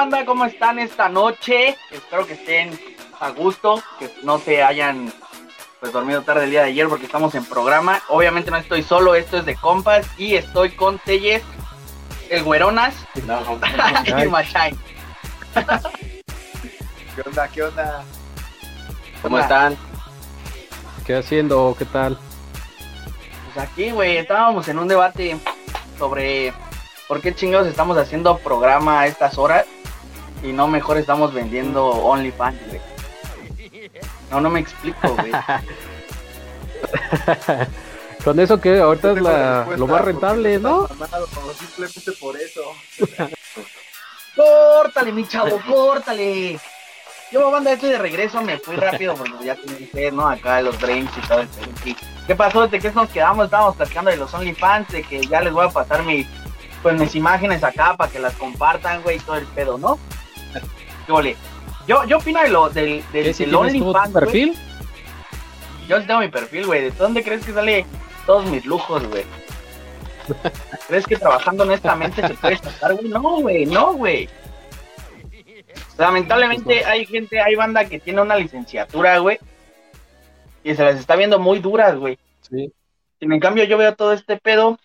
banda? ¿Cómo están esta noche? Espero que estén a gusto, que no se hayan pues dormido tarde el día de ayer porque estamos en programa. Obviamente no estoy solo, esto es de compas y estoy con Telles, el Güeronas y Machine. ¿Qué onda? ¿Qué onda? ¿Cómo están? ¿Qué haciendo? ¿Qué tal? Pues aquí, güey, estábamos en un debate sobre por qué chingados estamos haciendo programa a estas horas y no mejor estamos vendiendo OnlyFans, güey. No, no me explico, güey. Con eso que ahorita es la, lo más rentable, ¿no? Simplemente por eso. Córtale, mi chavo, córtale. Yo, banda, estoy de regreso, me fui rápido porque ya tenía ¿no? Acá los drinks y todo el pedo. ¿Qué pasó? ¿De qué nos quedamos? Estábamos platicando de los OnlyFans, de que ya les voy a pasar mi, pues, mis imágenes acá para que las compartan, güey, y todo el pedo, ¿no? Yo, yo opino de lo, del, del, ¿Qué, si del OnlyFans, perfil? güey. Yo tengo mi perfil, güey. ¿De dónde crees que sale todos mis lujos, güey? ¿Crees que trabajando honestamente se puede sacar, güey? No, güey, no, güey. Lamentablemente hay gente, hay banda que tiene una licenciatura, güey. Y se las está viendo muy duras, güey. Sí. Y en cambio yo veo todo este pedo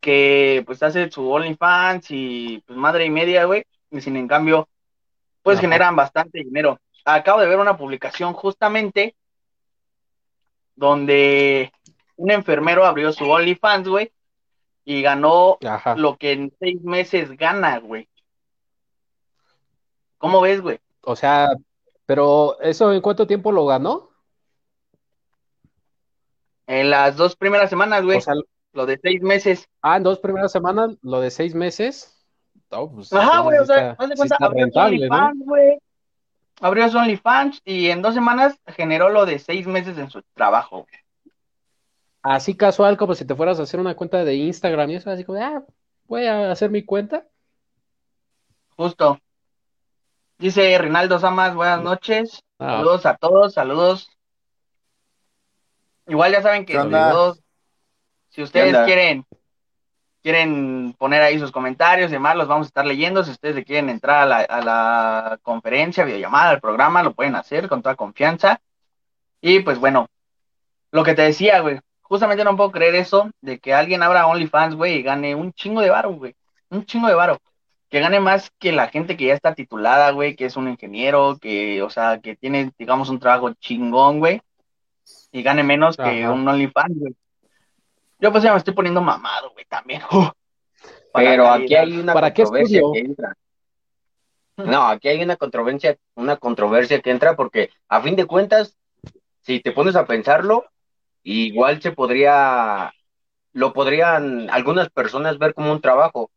que pues hace su OnlyFans y pues madre y media, güey. Y sin en cambio, pues Ajá. generan bastante dinero. Acabo de ver una publicación justamente donde un enfermero abrió su OnlyFans, güey, y ganó Ajá. lo que en seis meses gana, güey. ¿Cómo ves, güey? O sea, pero ¿eso en cuánto tiempo lo ganó? En las dos primeras semanas, güey, O sea, lo de seis meses. ah, en dos primeras semanas, lo de seis meses. No, pues, Ajá, güey, o entonces sea, sí haz de está- sí cuenta, está abrió. OnlyFans, güey. Abrió su OnlyFans y en dos semanas generó lo de seis meses en su trabajo. güey. Así casual, como si te fueras a hacer una cuenta de Instagram y eso, así como, ah, voy a hacer mi cuenta. Justo. Dice Rinaldo Samas, buenas noches. Ah, Saludos a todos, saludos. Igual ya saben que si ustedes quieren, quieren poner ahí sus comentarios y demás, los vamos a estar leyendo. Si ustedes le quieren entrar a la, a la conferencia, videollamada, al programa, lo pueden hacer con toda confianza. Y pues bueno, lo que te decía, güey, justamente no puedo creer eso de que alguien abra OnlyFans, güey, y gane un chingo de varo, güey. Un chingo de varo. Que gane más que la gente que ya está titulada, güey, que es un ingeniero, que, o sea, que tiene, digamos, un trabajo chingón, güey, y gane menos que un OnlyFans, güey. Yo pues ya me estoy poniendo mamado, güey, también. Uh, Pero aquí hay una ¿Para qué controversia que entra. No, aquí hay una controversia, una controversia que entra porque a fin de cuentas, si te pones a pensarlo, igual se podría, lo podrían algunas personas ver como un trabajo,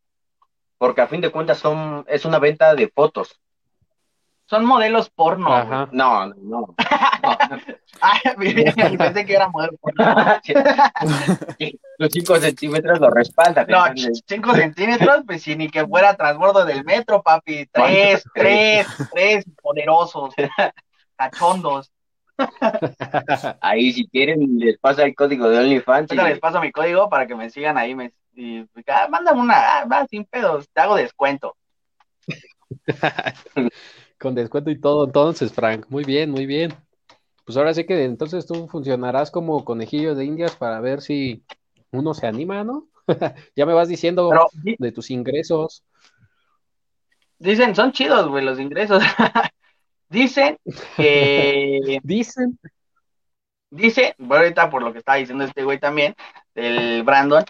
porque a fin de cuentas son, es una venta de fotos. Son modelos porno. Ajá. No, no, no. Ay, pensé que era modelo porno. Los 5 centímetros lo respaldan. No, entonces, 5 centímetros, pues si ni que fuera transbordo del metro, papi. Tres, tres, tres poderosos, cachondos. ahí si quieren les pasa el código de OnlyFans. y- Ahorita les paso mi código para que me sigan ahí. Me, y, ah, mándame una, ah, va, sin pedos, te hago descuento. Con descuento y todo, entonces, Frank. Muy bien, muy bien. Pues ahora sí que entonces tú funcionarás como conejillo de indias para ver si uno se anima, ¿no? Ya me vas diciendo Pero de tus ingresos. dicen, son chidos, güey, los ingresos. dicen que Dicen. dice, bueno, ahorita por lo que estaba diciendo este güey también, del Brandon,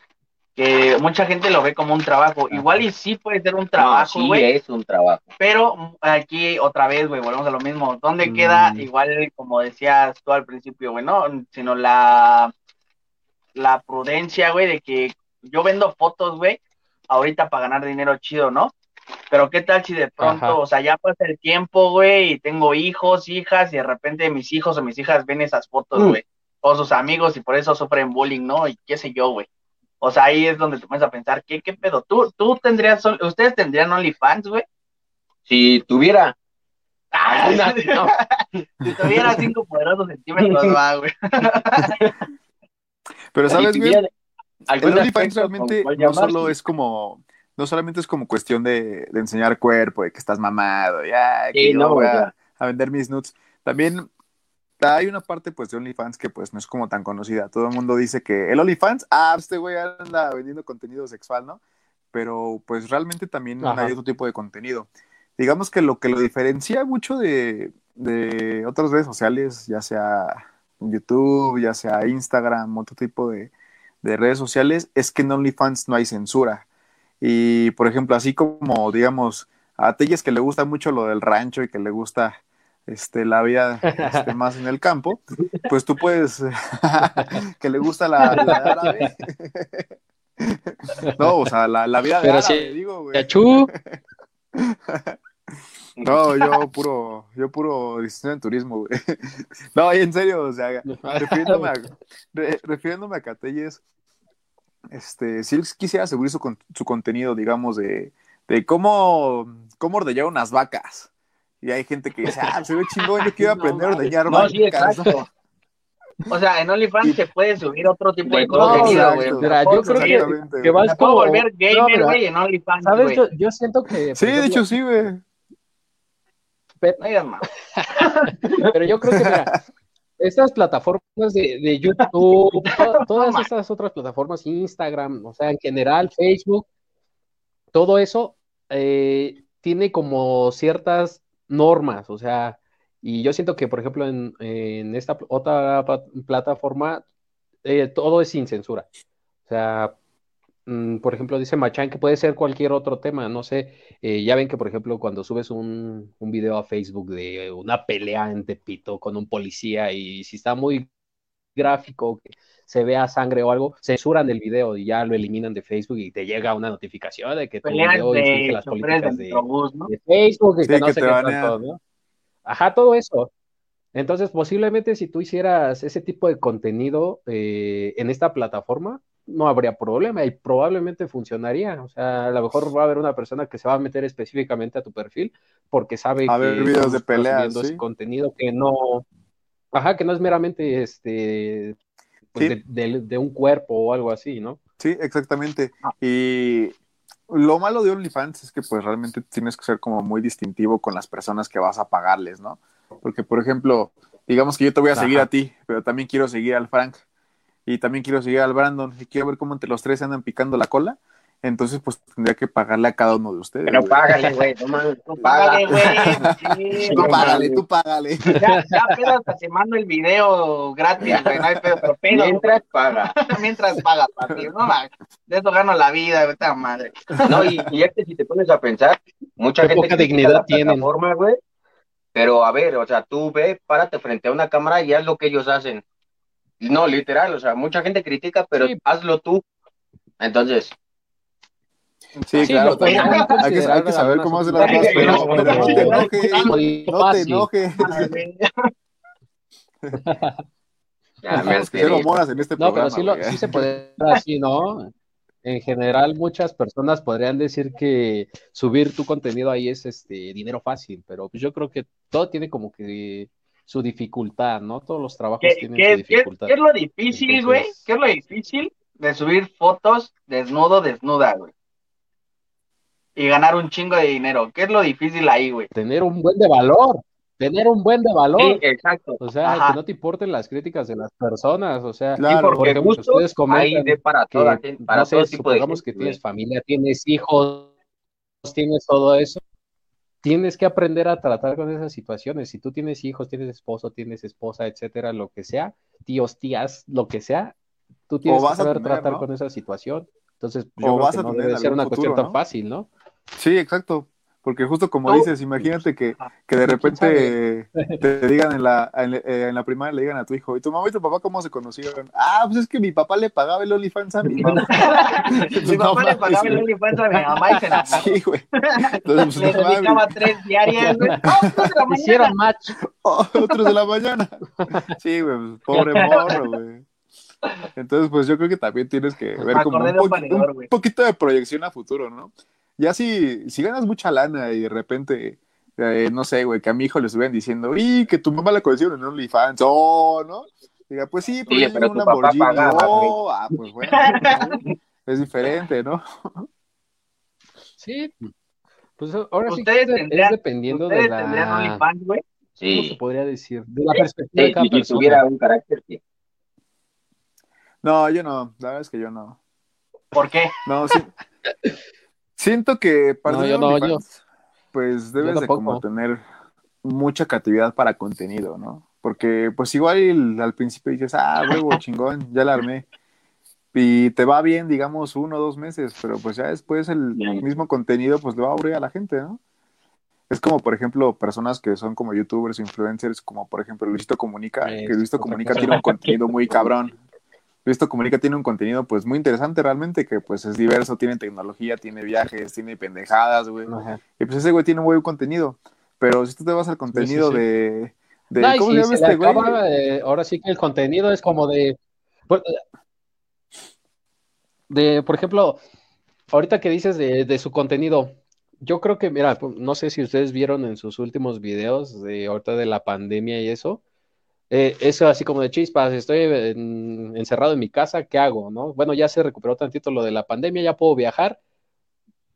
que mucha gente lo ve como un trabajo. Igual y sí puede ser un No, trabajo, sí güey, es un trabajo. pero aquí otra vez, güey, volvemos a lo mismo. ¿Dónde queda, Mm. igual como decías tú al principio, güey, no? Sino la, la prudencia, güey, de que yo vendo fotos, güey, ahorita para ganar dinero chido, ¿no? Pero qué tal si de pronto, Ajá. o sea, ya pasa el tiempo, güey, y tengo hijos, hijas, y de repente mis hijos o mis hijas ven esas fotos, Mm. güey, o sus amigos, y por eso sufren bullying, ¿no? Y qué sé yo, güey. O sea, ahí es donde te pones a pensar, ¿qué, qué pedo? ¿Tú, tú tendrías, ustedes tendrían OnlyFans, güey? Si tuviera, Ah, no. Si tuviera cinco poderosos centímetros, va, güey. Pero sabes, güey, el OnlyFans realmente no solo es como no solamente es como cuestión de, de enseñar cuerpo, de que estás mamado, ya, que Sí, yo no, voy a, a vender mis nudes. También hay una parte pues de OnlyFans que pues no es como tan conocida. Todo el mundo dice que el OnlyFans, ah, este güey anda vendiendo contenido sexual, ¿no? Pero pues realmente también Ajá. hay otro tipo de contenido. Digamos que lo que lo diferencia mucho de, de otras redes sociales, ya sea YouTube, ya sea Instagram, otro tipo de, de redes sociales, es que en OnlyFans no hay censura. Y por ejemplo, así como, digamos, a Telles que le gusta mucho lo del rancho y que le gusta este, la vida este, más en el campo, pues tú puedes, que le gusta la, la árabe. no, o sea, la, la vida de Pero árabe, sí, digo, güey. Yachú, No, yo puro, yo puro diseño en turismo, güey. No, y en serio, o sea, refiriéndome a, re- refiriéndome a Catelles, este, sí quisiera subir su, con- su contenido, digamos, de, de cómo, cómo ordeñar unas vacas. Y hay gente que dice, ah, se ve chingón, yo quiero No aprender a mames. ordeñar No, vacas. sí, exacto. O sea, en OnlyFans se puede subir otro tipo de contenido, güey. yo creo que, que vas como... volver no, gamer, güey, en OnlyFans, ¿Sabes? Yo, yo siento que... Sí, de hecho, sí, güey. pe- No digas más. Pero yo creo que, mira, estas plataformas de, de YouTube, to- todas estas otras plataformas, Instagram, o sea, en general, Facebook, todo eso eh, tiene como ciertas normas, o sea, y yo siento que, por ejemplo, en, en esta otra plataforma, eh, todo es sin censura. O sea, mm, por ejemplo, dice Machan que puede ser cualquier otro tema, no sé, eh, ya ven que, por ejemplo, cuando subes un, un video a Facebook de una pelea en Tepito con un policía y si está muy gráfico, que se vea sangre o algo, censuran el video y ya lo eliminan de Facebook y te llega una notificación de que tu Peleas video infringe de las políticas de de, Metrobús, ¿no? de Facebook y Sí, que no que sé te qué tanto, ¿no? Ajá, todo eso. Entonces, posiblemente si tú hicieras ese tipo de contenido eh, en esta plataforma, no habría problema y probablemente funcionaría. O sea, a lo mejor va a haber una persona que se va a meter específicamente a tu perfil porque sabe A ver que videos tú de peleas, ¿sí? contenido que no, ajá, que no es meramente este, pues, Sí. de, de- de un cuerpo o algo así, ¿no? Sí, exactamente. Ah. Y lo malo de OnlyFans es que pues realmente tienes que ser como muy distintivo con las personas que vas a pagarles, ¿no? Porque, por ejemplo, digamos que yo te voy a seguir a ti, pero también quiero seguir al Frank y también quiero seguir al Brandon y quiero ver cómo entre los tres andan picando la cola. Entonces, pues tendría que pagarle a cada uno de ustedes. Pero güey. págale, güey, no mames, tú paga. Págale, güey. Sí, Tú no págale, tú págale. Ya, ya pedo hasta te mando el video gratis, güey. No hay pedo, pero pedo. Mientras paga. Mientras pagas, papi. No mames. De eso gano la vida, vete a madre. No, y, y es que si te pones a pensar, mucha Qué gente poca dignidad plataforma, güey. Pero a ver, o sea, tú ve, párate frente a una cámara y haz lo que ellos hacen. No, literal, o sea, mucha gente critica, pero Sí. hazlo tú. Entonces, Sí, Sí, claro, también hay que, considerar hay que saber cómo hacer las cosas, pero, no te enojes, no te enojes. ya me homoras en este No, pero sí, lo, sí se puede así, ¿no? En general, muchas personas podrían decir que subir tu contenido ahí es este dinero fácil, pero pues yo creo que todo tiene como que su dificultad, ¿no? Todos los trabajos ¿Qué, tienen qué- su qué- dificultad. qué es lo difícil, Entonces- güey? ¿Qué es lo difícil de subir fotos desnudo, desnuda, güey? Y ganar un chingo de dinero. ¿Qué es lo difícil ahí, güey? Tener un buen de valor, tener un buen de valor. Sí, exacto. O sea, Ajá. que no te importen las críticas de las personas, o sea, Claro. Sí, porque por ejemplo, justo ustedes comentan hay de para que, toda para no sé, todo tipo de gente, que tienes güey. familia, tienes hijos, tienes todo eso, tienes que aprender a tratar con esas situaciones. Si tú tienes hijos, tienes esposo, tienes esposa, etcétera, lo que sea, tíos, tías, lo que sea, tú tienes vas que a saber tener, tratar ¿no? con esa situación. Entonces, O yo creo vas que a no debe ser una cuestión tan fácil, ¿no? Sí, exacto. Porque justo como Tú- dices, imagínate que, que de ¿Quién repente te digan en la, en, en la primaria, le digan a tu hijo, ¿y tu mamá y tu papá cómo se conocieron? Ah, pues es que mi papá le pagaba el OnlyFans a mi mamá. Mi No papá le pagaba el. OnlyFans a mi mamá y se enamoró. Sí, güey. Entonces, Le pues, mames. dedicaba tres diarias, güey. ¡Ah, la mañana! Hicieron match. Oh, otros de la mañana. Sí, güey, pues, pobre morro, güey. Entonces, pues yo creo que también tienes que ver Me como un, poquito de proyección a futuro, ¿no? Ya si, si ganas mucha lana y de repente, eh, no sé, güey, que a mi hijo le estuvieran diciendo, y que tu mamá la conocieron en OnlyFans, oh, ¿no? Diga, pues sí, pero, Oye, yo pero tengo tu un papá Lamborghini, pagaba, oh, ah, pues bueno, ¿no? es diferente, ¿no? Sí, pues ahora sí que Ustedes es, tendrían- es dependiendo de ¿Ustedes la... tendrían OnlyFans, güey? ¿Cómo se Sí, podría decir? De la Sí, perspectiva de cada si persona. tuviera un carácter, sí. No, yo no, la verdad es que yo no. ¿Por qué? No, sí. Siento que para No, tener yo no, OnlyFans, pues debes de como tener mucha creatividad para contenido, ¿no? Porque pues igual el- al principio dices, ah, huevo, chingón, ya la armé. Y te va bien, digamos, uno o dos meses, pero pues ya después el Bien. mismo contenido pues le va a aburrir a la gente, ¿no? Es como, por ejemplo, personas que son como youtubers, influencers, como por ejemplo Luisito Comunica, Es que Luisito Comunica tiene un contenido muy cabrón. Luisito Comunica tiene un contenido pues muy interesante realmente, que pues es diverso, tiene tecnología, tiene viajes, tiene pendejadas, güey. Ajá. Y pues ese güey tiene un buen contenido. Pero si tú te vas al contenido sí. de, de- No, y ¿Cómo si se llama este güey? acaba, eh, ahora sí que el contenido es como de, por- de, por ejemplo, ahorita que dices de, de su contenido, yo creo que, mira, pues, no sé si ustedes vieron en sus últimos videos de ahorita de la pandemia y eso, eh, eso así como de chispas, estoy en- encerrado en mi casa, ¿qué hago, no? Bueno, ya se recuperó tantito lo de la pandemia, ya puedo viajar,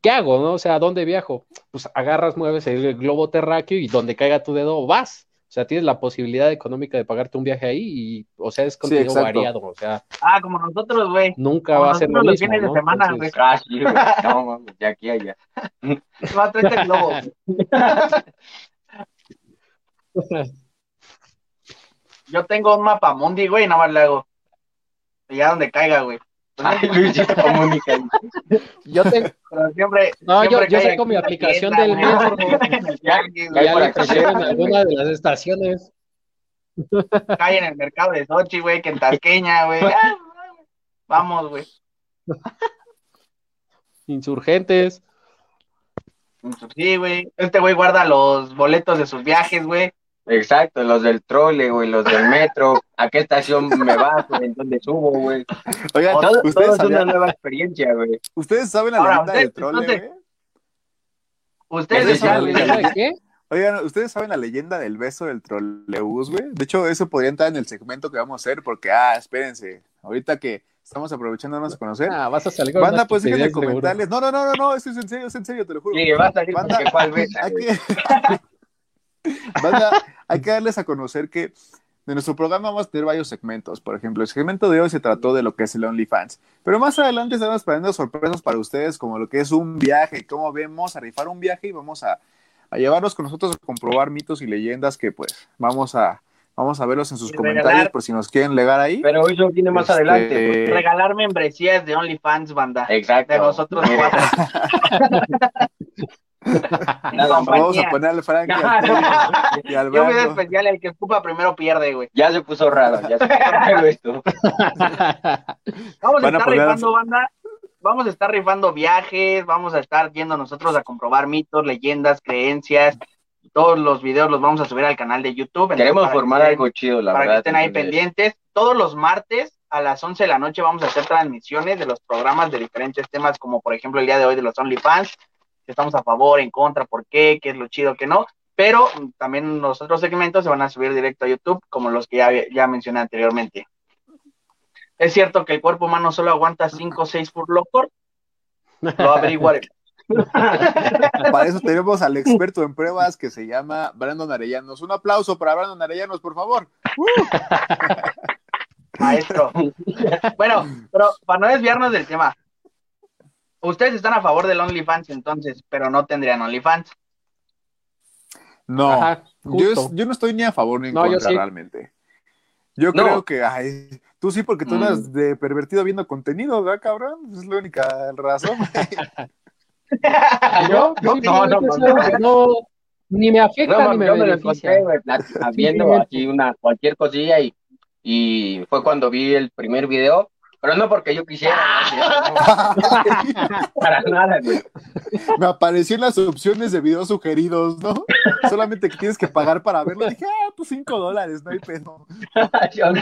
¿qué hago, no? O sea, ¿a dónde viajo? Pues agarras, mueves el globo terráqueo y donde caiga tu dedo vas. O sea, tienes la posibilidad económica de pagarte un viaje ahí y, o sea, es contenido variado, o sea, Ah, como nosotros, güey. nunca Como va a ser lo los mismo, fines de ¿no? semana, Entonces, Ah, sí, güey. No, mames, de aquí a allá. Traete el globo. Yo tengo un mapa mundi, güey, y nada más le hago. Y ya donde caiga, güey. Pues Ay, Comunica. yo tengo, Pero siempre. No, yo- siempre yo aquí mi la aplicación del metro. Ya ya pusieron en alguna de las estaciones. Cae en el mercado de Sochi, güey, que en Tasqueña, güey. Ah, Vamos, güey. Insurgentes. Sí, güey. Este güey guarda los boletos de sus viajes, güey. Exacto, los del trole, güey, los del metro. ¿A qué estación me bajo? ¿En dónde subo, güey? Oigan, Todo, todo ¿ustedes, es una nueva experiencia, güey. ¿ustedes saben la Ahora, leyenda del trole, entonces- güey? Ustedes Sí, ¿Esa ya, es la leyenda de qué? Oigan, ¿ustedes saben la leyenda del beso del trolebús, güey? De hecho, eso podría entrar en el segmento que vamos a hacer, porque, ah, espérense, ahorita que estamos aprovechándonos a conocer. Ah, vas a salir con Banda, pues déjenme comentarles. No, no, no, no, no, esto es en serio, es en serio, te lo juro. Sí, va a salir Banda, porque cuál besa, hay güey. que... Banda, hay que darles a conocer que de nuestro programa vamos a tener varios segmentos. Por ejemplo, el segmento de hoy se trató de lo que es el OnlyFans. Pero más adelante estaremos planeando sorpresas para ustedes, como lo que es un viaje, cómo vemos a rifar un viaje y vamos a, a llevarlos con nosotros a comprobar mitos y leyendas que pues vamos a, vamos a verlos en sus comentarios por si nos quieren legar ahí. Pero eso viene más Este, adelante. pues. regalar membresías de OnlyFans, banda. Exacto. De nosotros Vamos a poner al Frank y al Teddy y al Yo especial, el que escupa primero pierde, güey. Ya se puso raro, ya se puso raro esto. Vamos a estar rifando, banda. Vamos a estar rifando viajes, vamos a estar yendo nosotros a comprobar mitos, leyendas, creencias. Todos los videos los vamos a subir al canal de YouTube. Queremos formar algo chido, la para que verdad. estén ahí pendientes. Todos los martes a las 11 de la noche vamos a hacer transmisiones de los programas de diferentes temas, como por ejemplo el día de hoy de los OnlyFans, si estamos a favor, en contra, por qué, qué es lo chido, qué no. Pero también los otros segmentos se van a subir directo a YouTube, como los que ya, ya mencioné anteriormente. Es cierto que el cuerpo humano solo aguanta 5 o 6 por loco. Lo averiguaré. Para eso tenemos al experto en pruebas que se llama Brandon Arellanos. Un aplauso para Brandon Arellanos, por favor. Maestro. Bueno, pero para no desviarnos del tema, ustedes están a favor del OnlyFans entonces, pero no tendrían OnlyFans. No, Ajá, yo, yo no estoy ni a favor ni en No, yo contra sí. realmente. Yo No. creo que, ay, tú sí, porque tú Mm. eres de pervertido viendo contenido, ¿verdad, cabrón? Es la única razón. Yo, No, sí, no, no, no, no. no, ni me afecta No, ni me yo me lo beneficia. güey, plat- viendo aquí una, cualquier cosilla y, y fue cuando vi el primer video, pero no porque yo quisiera, no, para nada, güey. Me apareció en las opciones de videos sugeridos, ¿no? Solamente que tienes que pagar para verlo. Dije, ah, pues cinco dólares, no hay pedo. Yo-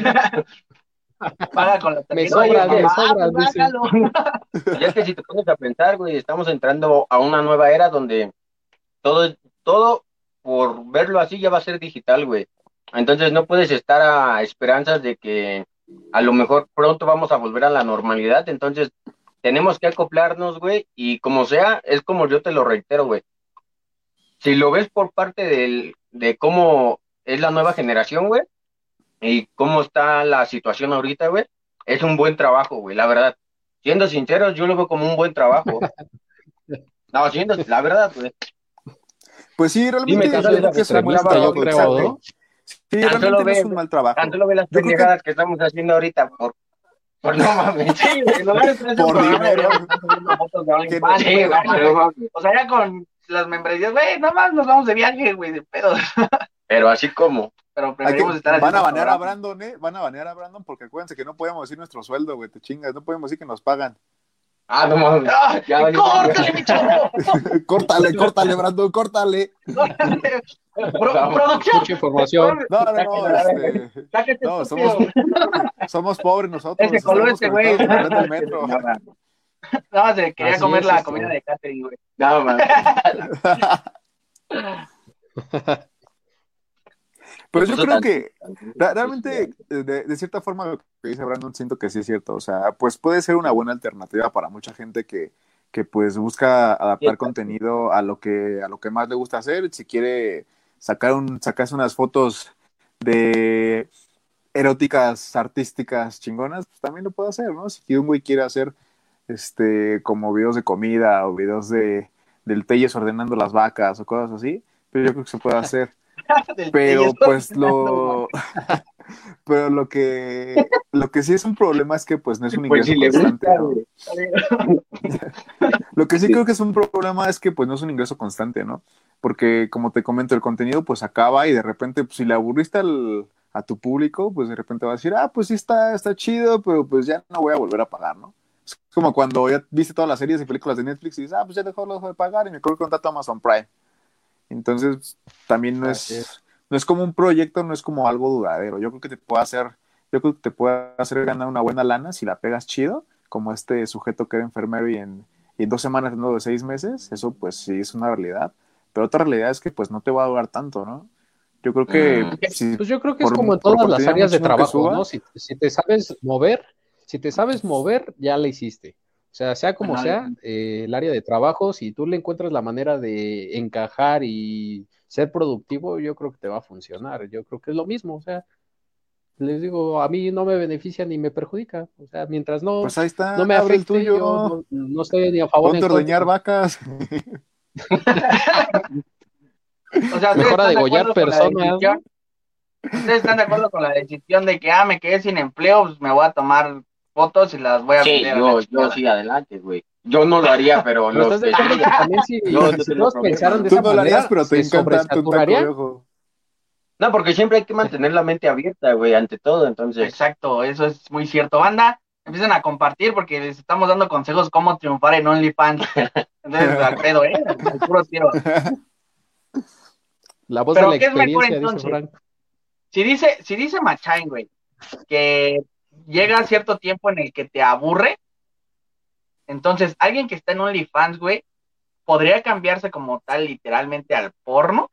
Paga con la Me sobra, me sobra. Y es que si te pones a pensar, güey, estamos entrando a una nueva era donde todo, todo por verlo así ya va a ser digital, güey. Entonces no puedes estar a esperanzas de que a lo mejor pronto vamos a volver a la normalidad. Entonces tenemos que acoplarnos, güey, y como sea, es como yo te lo reitero, güey. Si lo ves por parte del, de cómo es la nueva generación, güey, y cómo está la situación ahorita, güey, es un buen trabajo, güey, la verdad. Siendo sinceros, yo lo veo como un buen trabajo. No, siendo, la verdad, güey. Pues sí, realmente Dime, yo ¿cuál es la creo que es un Sí, Tan realmente solo no ve, es un mal trabajo. Tanto lo ve las Yo creo que- pendejadas que estamos haciendo ahorita por, por no mames. Sí, hacer Por programa, dinero. no- no. O sea, ya con las membresías, güey, nada más nos vamos de viaje, güey, de pedo. Pero así como. Pero preferimos estar van a banear a. Brandon, ¿eh? Van a banear a Brandon porque acuérdense que no podemos decir nuestro sueldo, güey. Te chingas, no podemos decir que nos pagan. Ah, no mames. ¡Ah! ¡Córtale, mi chavo! córtale, córtale, Brandon, córtale. Pro- producción. Mucha información. No, no, no, este, no, somos, somos pobres nosotros. Ese color, ese güey. No, se quería Así comer es la esto. comida de catering, güey. No, mames. Pero yo creo que realmente, de, de cierta forma, lo que dice Brandon, siento que sí es cierto. O sea, pues puede ser una buena alternativa para mucha gente que, que pues busca adaptar Sí. contenido a lo que a lo que más le gusta hacer. Si quiere sacar un sacarse unas fotos de eróticas, artísticas, chingonas, pues también lo puede hacer, ¿no? Si un güey quiere hacer este como videos de comida o videos de del Telles ordenando las vacas o cosas así, pero yo creo que se puede hacer. Pero pues lo pero lo que lo que sí es un problema es que pues no es un Pues ingreso si constante. Lo que sí creo que es un problema es que pues no es un ingreso constante, ¿no? Porque como te comento, el contenido pues acaba y de repente pues, si le aburriste al, a tu público, pues de repente va a decir, ah, pues sí está, está chido, pero pues ya no voy a volver a pagar, ¿no? Es como cuando ya viste todas las series y películas de Netflix y dices, ah, pues ya dejó lo dejo de pagar y me creo que contrato a Amazon Prime. Entonces, también no Así es, no es como un proyecto, no es como algo duradero. Yo creo que te puede hacer, yo creo que te puede hacer ganar una buena lana si la pegas chido, como este sujeto que era enfermero y en, y en dos semanas, no de seis meses, eso pues sí es una realidad. Pero otra realidad es que pues no te va a durar tanto, ¿no? Yo creo que Mm. si Pues yo creo que Por- es como en todas las áreas de trabajo, suba. ¿no? Si, si te sabes mover, si te sabes mover, ya la hiciste. O sea, sea como Ajá. sea, eh, el área de trabajo, si tú le encuentras la manera de encajar y ser productivo, yo creo que te va a funcionar. Yo creo que es lo mismo, o sea, les digo, a mí no me beneficia ni me perjudica. O sea, mientras no, pues ahí está, no me abre el tuyo, yo no, no estoy ni a favor ponte a ordeñar vacas. O sea, ¿ustedes Mejor a de degollar la personas? ¿Ustedes están de acuerdo con la decisión de que, ah, me quedé sin empleo, pues me voy a tomar fotos y las voy a Sí, vender a la yo, yo sí, adelante, güey. Yo no lo haría, pero los estás de que acuerdo que sí. también si, Yo no si todos pensaran de esa no lo manera, pero te encanta tu taco. No, porque siempre hay que mantener la mente abierta, güey, ante todo, entonces. Exacto, eso es muy cierto. Banda, empiecen a compartir porque les estamos dando consejos cómo triunfar en OnlyFans. Entonces, al pedo, ¿eh? Al puro tiro. La voz Pero de la ¿qué es mejor, experiencia, dice entonces? Frank. Si dice, si dice Machain, güey, que llega cierto tiempo en el que te aburre, entonces alguien que está en OnlyFans, güey, podría cambiarse como tal literalmente al porno,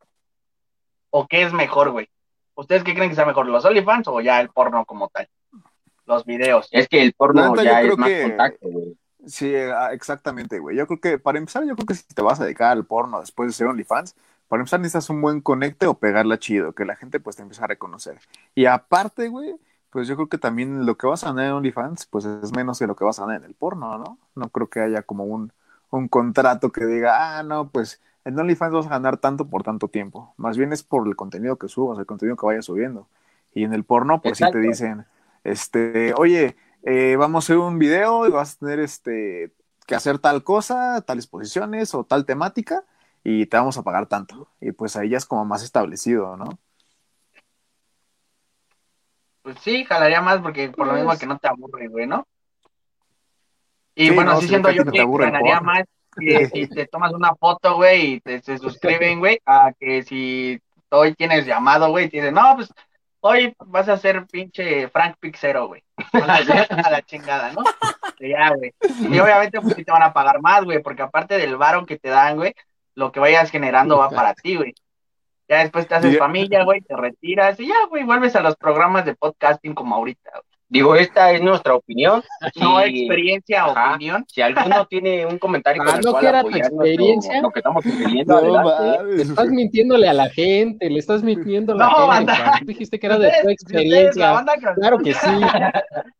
o qué es mejor, güey. ¿Ustedes qué creen que sea mejor, los OnlyFans o ya el porno como tal? Los videos. Es que el porno ya es más que- contacto, güey. Sí, ah, exactamente, güey. Yo creo que, para empezar, yo creo que si te vas a dedicar al porno después de ser OnlyFans, para empezar necesitas un buen conecte o pegarla chido, que la gente pues te empiece a reconocer. Y aparte, güey, pues yo creo que también lo que vas a ganar en OnlyFans, pues es menos que lo que vas a ganar en el porno, ¿no? No creo que haya como un, un contrato que diga, ah, no, pues en OnlyFans vas a ganar tanto por tanto tiempo. Más bien es por el contenido que subas, el contenido que vayas subiendo. Y en el porno, pues sí te dicen, este, oye, eh, vamos a hacer un video y vas a tener este que hacer tal cosa, tales posiciones o tal temática y te vamos a pagar tanto. Y pues ahí ya es como más establecido, ¿no? Pues sí, jalaría más porque por lo Pues- mismo que no te aburre, güey, ¿no? Y Sí, bueno, no, sí si siento yo que ganaría más que si te tomas una foto, güey, y te se suscriben, güey, a que si hoy tienes llamado, güey, y te dicen, no, pues hoy vas a ser pinche Frank Pixero, güey. A la, a la chingada, ¿no? Y Ya, güey. Y obviamente pues sí te van a pagar más, güey, porque aparte del varo que te dan, güey, lo que vayas generando va para ti, güey. Ya después te haces Sí. familia, güey, te retiras y ya, güey, vuelves a los programas de podcasting como ahorita. güey. Digo, esta es nuestra opinión. No experiencia, Ajá. opinión. Si alguno tiene un comentario con Ah, el ¿no cual que era tu experiencia? lo que estamos sucediendo, No. Estás mintiéndole a la gente, le estás mintiendo a la No, gente. banda. Dijiste que era de tu experiencia. Claro que sí.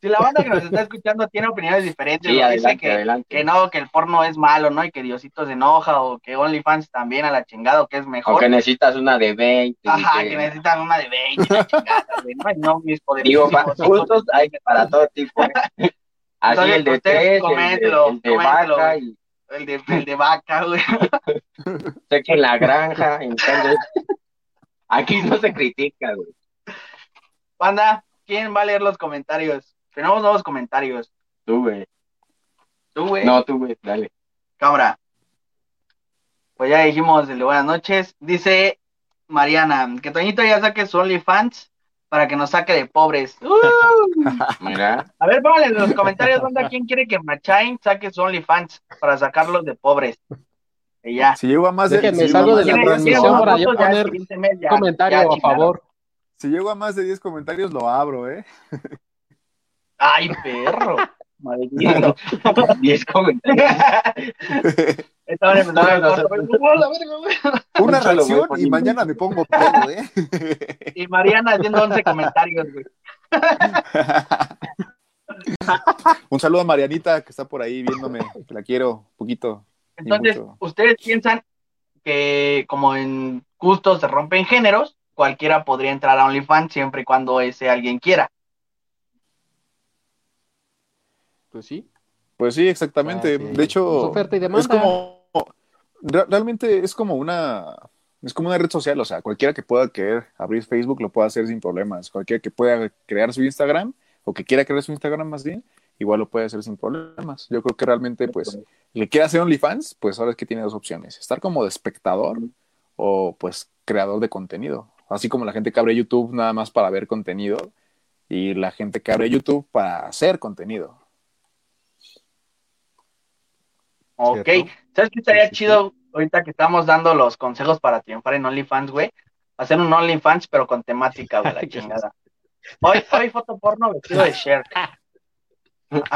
Si la banda que nos está escuchando tiene opiniones diferentes, Sí, o dice que, adelante. que no, que el porno es malo, ¿no? Y que Diosito se enoja, o que OnlyFans también a la chingada, o que es O mejor. que necesitas una de 20. Ajá, que- que necesitan una de 20, la chingada, güey, ¿no? No mis poderes. Digo, pa- gustos hay para todo tipo. ¿eh? Así Entonces, el de tres, el de, el de vaca y El de, el de vaca, güey. sé que en la granja, entonces aquí no se critica, güey. Banda, ¿quién va a leer los comentarios? Tenemos nuevos comentarios. Tú, güey. Tú, güey. No, tú, güey, dale. Cámara. Pues ya dijimos el de buenas noches. Dice Mariana, que Toñito ya saque su OnlyFans para que nos saque de pobres. ¡Uh! Mira, A ver, pónganle en los comentarios, banda, ¿quién quiere que Machain saque su OnlyFans para sacarlos de pobres? Y ya. Si llego a más de, Déjenme, si llego a salgo de la ¿Quiere- quiere transmisión para yo poner comentario ya a favor. Si llego a más de 10 comentarios, lo abro, ¿eh? Ay, perro. Maldito. 10 comentarios. Una reacción y mañana me pongo pedo, ¿eh? Y Mariana haciendo 11 comentarios, güey. Un saludo a Marianita que está por ahí viéndome, que la quiero un poquito. Entonces. ¿ustedes piensan que como en gustos se rompen géneros, cualquiera podría entrar a OnlyFans siempre y cuando ese alguien quiera? Pues sí. Pues sí, exactamente. Ah, sí. De hecho, Pues oferta y demanda. es como re- realmente es como una es como una red social, o sea, cualquiera que pueda querer abrir Facebook lo puede hacer sin problemas, cualquiera que pueda crear su Instagram o que quiera crear su Instagram más bien, igual lo puede hacer sin problemas. Yo creo que realmente pues que quiera hacer OnlyFans, pues ahora es que tiene dos opciones, estar como de espectador o pues creador de contenido, así como la gente que abre YouTube nada más para ver contenido y la gente que abre YouTube para hacer contenido. Ok. Cierto. ¿Sabes qué estaría Sí, sí, chido ahorita que estamos dando los consejos para triunfar en OnlyFans, güey? Hacer un OnlyFans, pero con temática, güey, la chingada. Hoy, hoy foto porno vestido de Cher.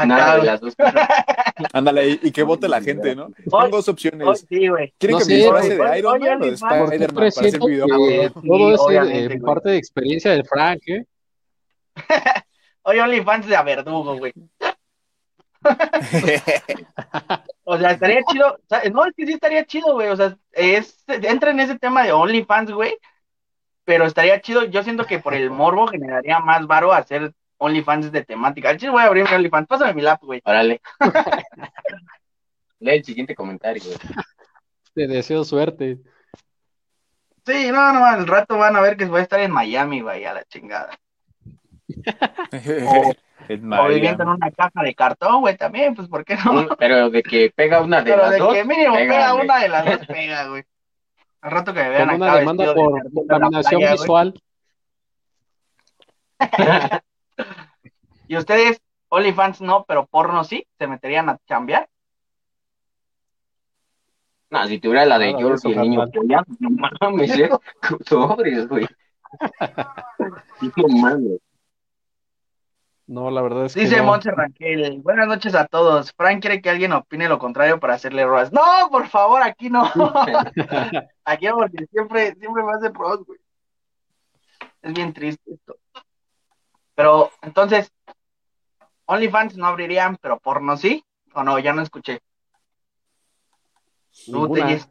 Nada de güey. las dos cosas. Ándale, y, y que vote la gente, ¿no? Tengo dos opciones. Hoy sí, güey. ¿Quieren No que me güey. de Iron Oye, Man o de Spider-Man para hacer video? todo es eh, parte de experiencia de Frank, ¿eh? Hoy OnlyFans de a verdugo, güey. O sea, estaría chido. o sea, no, es que sí estaría chido, güey. O sea, es, entra en ese tema de OnlyFans, güey. Pero estaría chido. Yo siento que por el morbo generaría más varo hacer OnlyFans de temática. Al chile voy a abrir mi OnlyFans. Pásame mi lap, güey. Órale. Lee el siguiente comentario, güey. Te deseo suerte. Sí, no, no, al rato van a ver que voy a estar en Miami, güey, a la chingada. En O viviendo en una caja de cartón, güey, también, pues, ¿por qué no? Pero de que pega una de Pero las de dos. que mínimo pega una de las dos, pega, güey. Al rato que me vean Con acá una demanda por contaminación visual. Y ustedes, OnlyFans no, pero porno sí, ¿se meterían a chambear? No, si tuviera la de George y el niño polla, no mames, ¿eh? Sobres, güey. No mames. No, la verdad es que Dice no. Montse Rangel, buenas noches a todos. Frank quiere que alguien opine lo contrario para hacerle roas. No, por favor, aquí no. aquí porque siempre, siempre me hace pros, güey. Es bien triste esto. Pero, entonces, OnlyFans no abrirían, pero porno sí, o no, ya no escuché. Tú, Ninguna. Telles,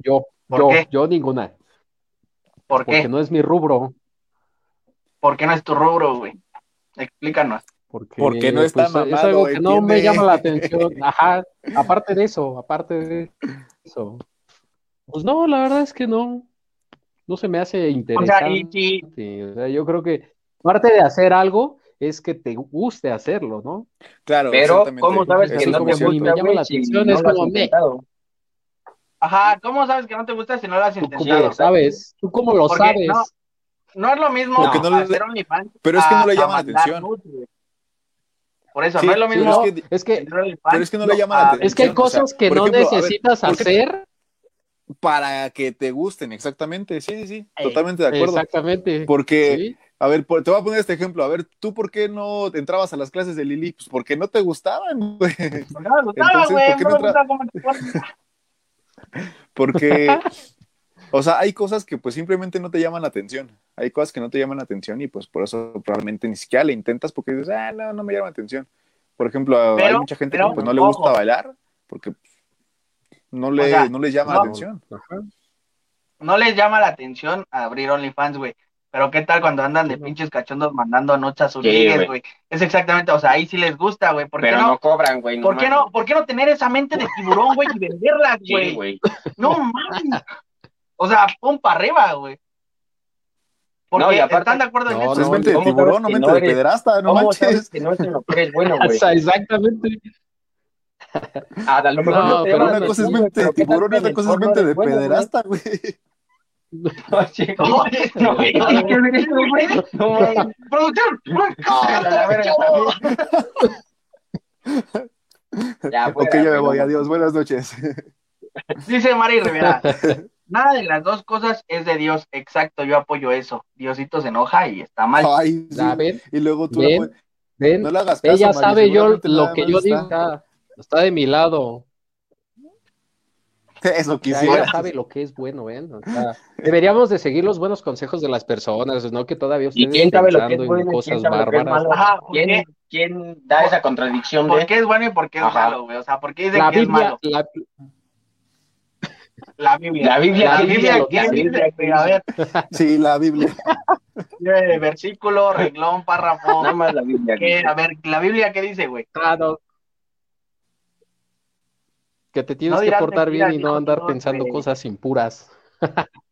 Yo, ¿Por yo, qué? yo ninguna. ¿por Porque qué? no es mi rubro. ¿Por qué no es tu rubro, güey? Explícanos. Porque, Porque no está pues, es mamado, algo que no me llama la atención. Ajá, aparte de eso, aparte de eso. Pues no, la verdad es que no. No se me hace O interesante. sea, y si, O sea, yo creo que parte de hacer algo es que te guste hacerlo, ¿no? Claro, Pero, exactamente. ¿cómo sabes que no te cierto. me gusta, llama la si atención, no es lo has como, me- intentado? ajá, ¿cómo sabes que no te gusta si no lo has ¿Tú intentado? lo sabes? ¿Tú cómo lo sabes? no- es lo mismo hacer OnlyFans. pero es que no le llama la atención. Por eso, no es lo mismo. es que- Es que, pero es no le llama la atención. es que hay cosas que no necesitas ¿por qué- hacer. Para que te gusten, exactamente. Sí, sí, sí, totalmente de acuerdo. Exactamente. Porque, Sí. A ver, te voy a poner este ejemplo. A ver, ¿tú por qué no entrabas a las clases de Lili? Pues porque no te gustaban, güey. No me gustaba, Entonces, güey. ¿por qué No no me tra- gustaba cómo te pones. Porque, o sea, hay cosas que pues simplemente no te llaman la atención. Hay cosas que no te llaman la atención y pues por eso probablemente ni siquiera le intentas porque dices, ah, no, no me llama la atención. Por ejemplo, hay mucha gente pero, que pues no le ojo. gusta bailar porque no, le, O sea, no les llama no. la atención. No les llama la atención abrir OnlyFans, güey. Pero qué tal cuando andan de pinches cachondos mandando noches a sus Sí, ligues, güey. Es exactamente, o sea, ahí sí les gusta, güey. ¿Por qué Pero no? no cobran, güey. ¿Por qué no? ¿Por qué no tener esa mente de tiburón, güey, y venderlas, Sí, güey? no mames. O sea, pum para arriba, güey. Porque No, y aparte- están de acuerdo en No, eso. Pues es no, mente de ¿cómo tiburón, no mente no de pederasta, no ¿Cómo sabes manches. que no es lo que eres bueno, O güey? sea, exactamente. A lo mejor No, no, Pero una cosa es mente de pero ¿qué tal tiburón y otra cosa es mente de pederasta, güey. Oye, No, güey. hay que ver eso, güey. No. Producción. Ya, Ok, ya me voy, no, adiós, buenas noches. Dice Mari Rivera. Nada de las dos cosas es de Dios. Exacto, yo apoyo eso. Diosito se enoja y está mal. Ay, sí. Ven, Y luego tú ven, la ven. no le hagas caso, Ella Mari, sabe yo lo que yo está- digo. Está de mi lado. Eso quisiera. ella sabe lo que es bueno, sea, deberíamos de seguir los buenos consejos de las personas, ¿no? Que todavía ¿Y ustedes quién sabe lo que pensando es bueno en y quién cosas que es bárbaras. ¿Quién, da esa contradicción ¿Por de qué es bueno y por qué es Ajá. malo, güey? O sea, ¿por qué dicen La que es Biblia, malo? la, La Biblia. La Biblia, La ¿qué Biblia. A ver, Sí, la Biblia. eh, versículo, reglón, párrafo. Nada más la Biblia. ¿Qué? A ver, ¿la Biblia qué dice, güey? no. Que te tienes No que portar bien y no andar pensando güey. cosas impuras.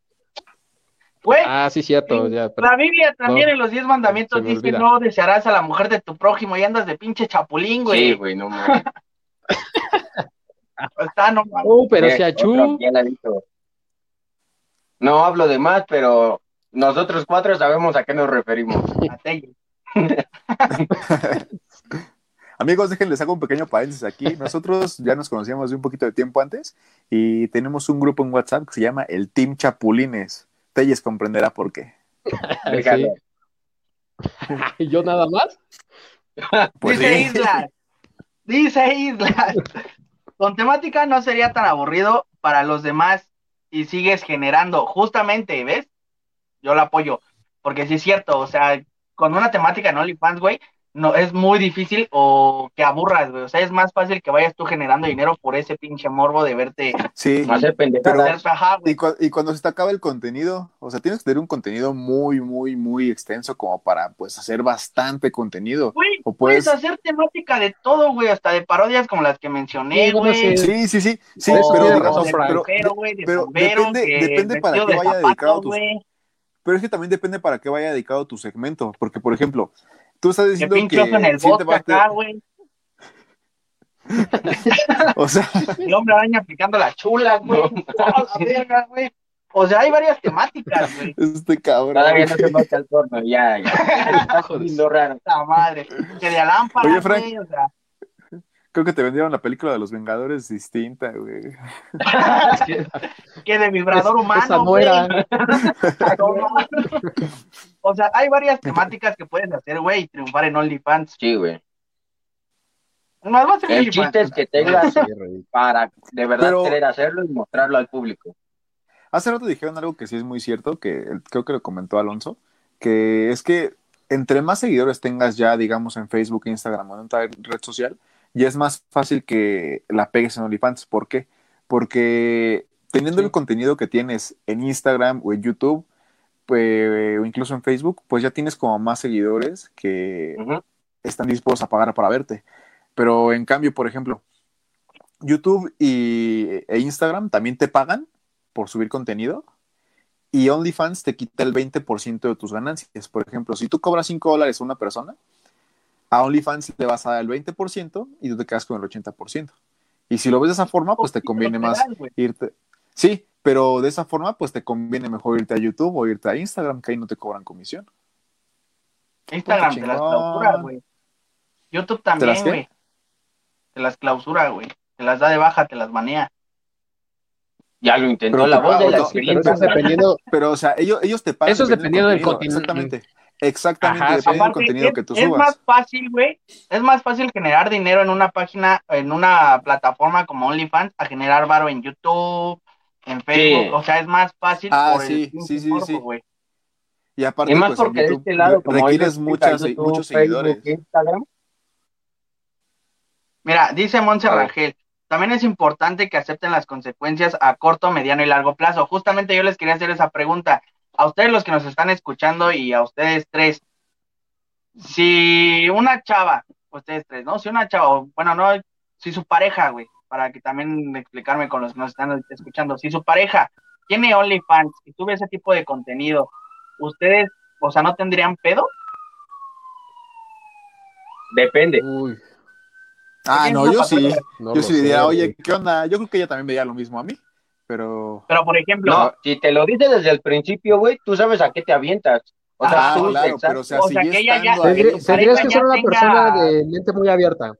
Ah, sí, cierto. Ya, pero- la Biblia también no, en los diez mandamientos dice olvida. no desearás a la mujer de tu prójimo y andas de pinche chapulín, güey. Sí, güey, no mames. Está no mames. Oh, pero si achú. ya la dijo. No hablo de más, pero nosotros cuatro sabemos a qué nos referimos. Amigos, déjenles hago un pequeño paréntesis aquí. Nosotros ya nos conocíamos de un poquito de tiempo antes y tenemos un grupo en WhatsApp que se llama el Team Chapulines. Telles comprenderá por qué. ¿Y yo nada más? Pues Dice sí. Islas. Dice Islas. Con temática no sería tan aburrido para los demás y sigues generando. Justamente, ¿ves? Yo lo apoyo. Porque sí es cierto, o sea, con una temática en OnlyFans, güey, no, es muy difícil o que aburras, güey. O sea, es más fácil que vayas tú generando dinero por ese pinche morbo de verte Sí. Hacer pendejadas. Y, cu- y cuando se te acaba el contenido, o sea, tienes que tener un contenido muy, muy, muy extenso como para, pues, hacer bastante contenido. Güey, O puedes puedes... hacer temática de todo, güey, hasta de parodias como las que mencioné, güey. sí. Sí, sí, sí, pero, digamos, güey, de pero bombero, depende- que depende para qué de vaya zapato, dedicado tu- pero es que también depende para qué vaya dedicado tu segmento, porque, por ejemplo, tú estás diciendo que en el sí te bosque a- acá, güey. o sea, El hombre araña aplicando la chula, güey. ¡Oh, la verga, güey! O sea, hay varias temáticas, güey. este cabrón. Todavía no se mata el porno, ya, ya. Está jodiendo raro. La madre. Que de a lámpara, Oye, Frank. güey. O sea, Creo que te vendieron la película de los Vengadores distinta, güey. que de vibrador Es- humano, esa no güey. era. No mames. O sea, hay varias temáticas que puedes hacer, güey, y triunfar en OnlyFans. Sí, güey. Más va a ser El chiste es que tengas para de verdad Pero- querer hacerlo y mostrarlo al público. Hace rato dijeron algo que sí es muy cierto, que creo que lo comentó Alonso, que es que entre más seguidores tengas ya, digamos, en Facebook, Instagram o en otra red social, ya es más fácil que la pegues en OnlyFans. ¿Por qué? Porque teniendo Sí. el contenido que tienes en Instagram o en YouTube, pues, o incluso en Facebook, pues ya tienes como más seguidores que están dispuestos a pagar para verte. Pero en cambio, por ejemplo, YouTube y, e Instagram también te pagan por subir contenido y OnlyFans te quita el 20% de tus ganancias. Por ejemplo, si tú cobras 5 dólares a una persona, a OnlyFans le vas a dar el 20% y tú te quedas con el 80%. Y si lo ves de esa forma, pues te conviene más irte. Sí, pero de esa forma, pues te conviene mejor irte a YouTube o irte a Instagram, que ahí no te cobran comisión. Instagram te las clausura, güey. YouTube ¿Te las también, güey. Te las clausura, güey. Te las da de baja, te las banea. Ya lo intentó Pero la voz de la no, Sí, pero experiencia. eso es dependiendo. Pero, o sea, ellos, ellos te pagan. Eso es dependiendo del contenido. Exactamente. Exactamente, Ajá, del contenido es, que tú es subas. más fácil, güey. Es más fácil generar dinero en una página, en una plataforma como OnlyFans, a generar varo en YouTube, en Facebook. Sí. O sea, es más fácil Ah, por sí, el sí, sí, güey. Y aparte, Y más pues, porque de este lado, como requieres muchas, YouTube, muchos Facebook, seguidores. Instagram, Mira, dice Monse. Rangel, también es importante que acepten las consecuencias a corto, mediano y largo plazo. Justamente yo les quería hacer esa pregunta. A ustedes los que nos están escuchando y a ustedes tres, si una chava, ustedes tres, ¿no? Si una chava, bueno, no, si su pareja, güey, para que también explicarme con los que nos están escuchando, si su pareja tiene OnlyFans y sube ese tipo de contenido, ustedes, o sea, ¿no tendrían pedo? depende. Uy, Ah, ¿Quién no, yo sí. no Yo sí sé, diría, güey. oye, ¿qué onda? Yo creo que ella también veía lo mismo a mí, pero... Pero, por ejemplo, No, si te lo dice desde el principio, güey, tú sabes a qué te avientas. O sea, Ah, tú, claro, pero o sea, O sea, que ella ya- Tendrías que ser una tenga- persona de mente muy abierta.